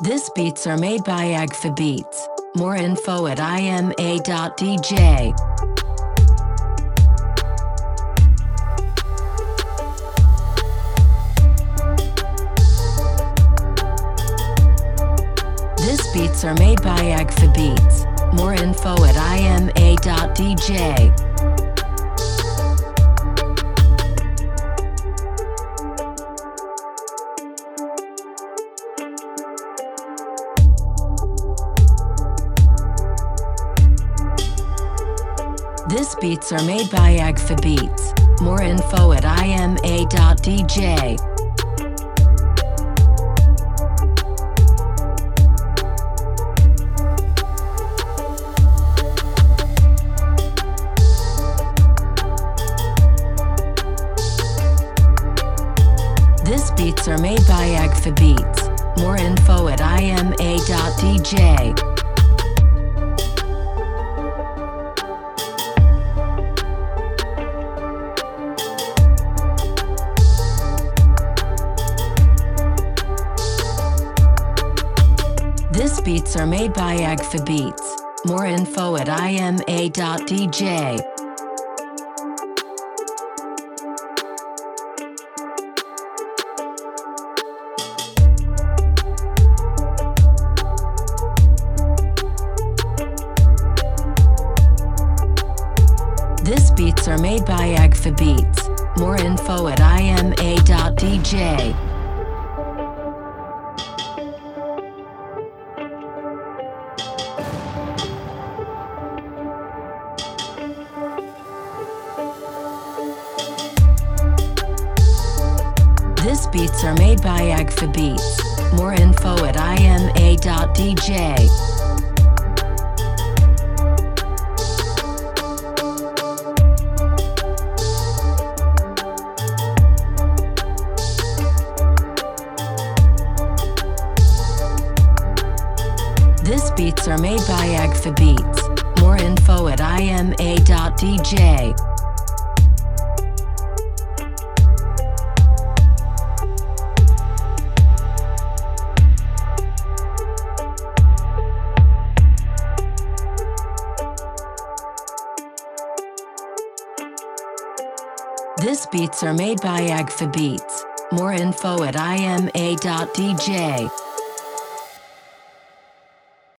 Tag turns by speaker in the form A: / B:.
A: This beats are made by Agfa Beats. More info at ima.dj. This beats are made by Agfa Beats. More info at ima.dj. This beats are made by Agfa Beats. More info at ima.dj. This beats are made by Agfa Beats. More info at ima.dj. This beats are made by Agfa Beats. More info at ima.dj. This beats are made by Agfa Beats. More info at ima.dj. This beats are made by Agfa Beats. More info at ima.dj. This beats are made by Agfa Beats. More info at ima.dj. This beats are made by Agfa Beats. More info at ima.dj.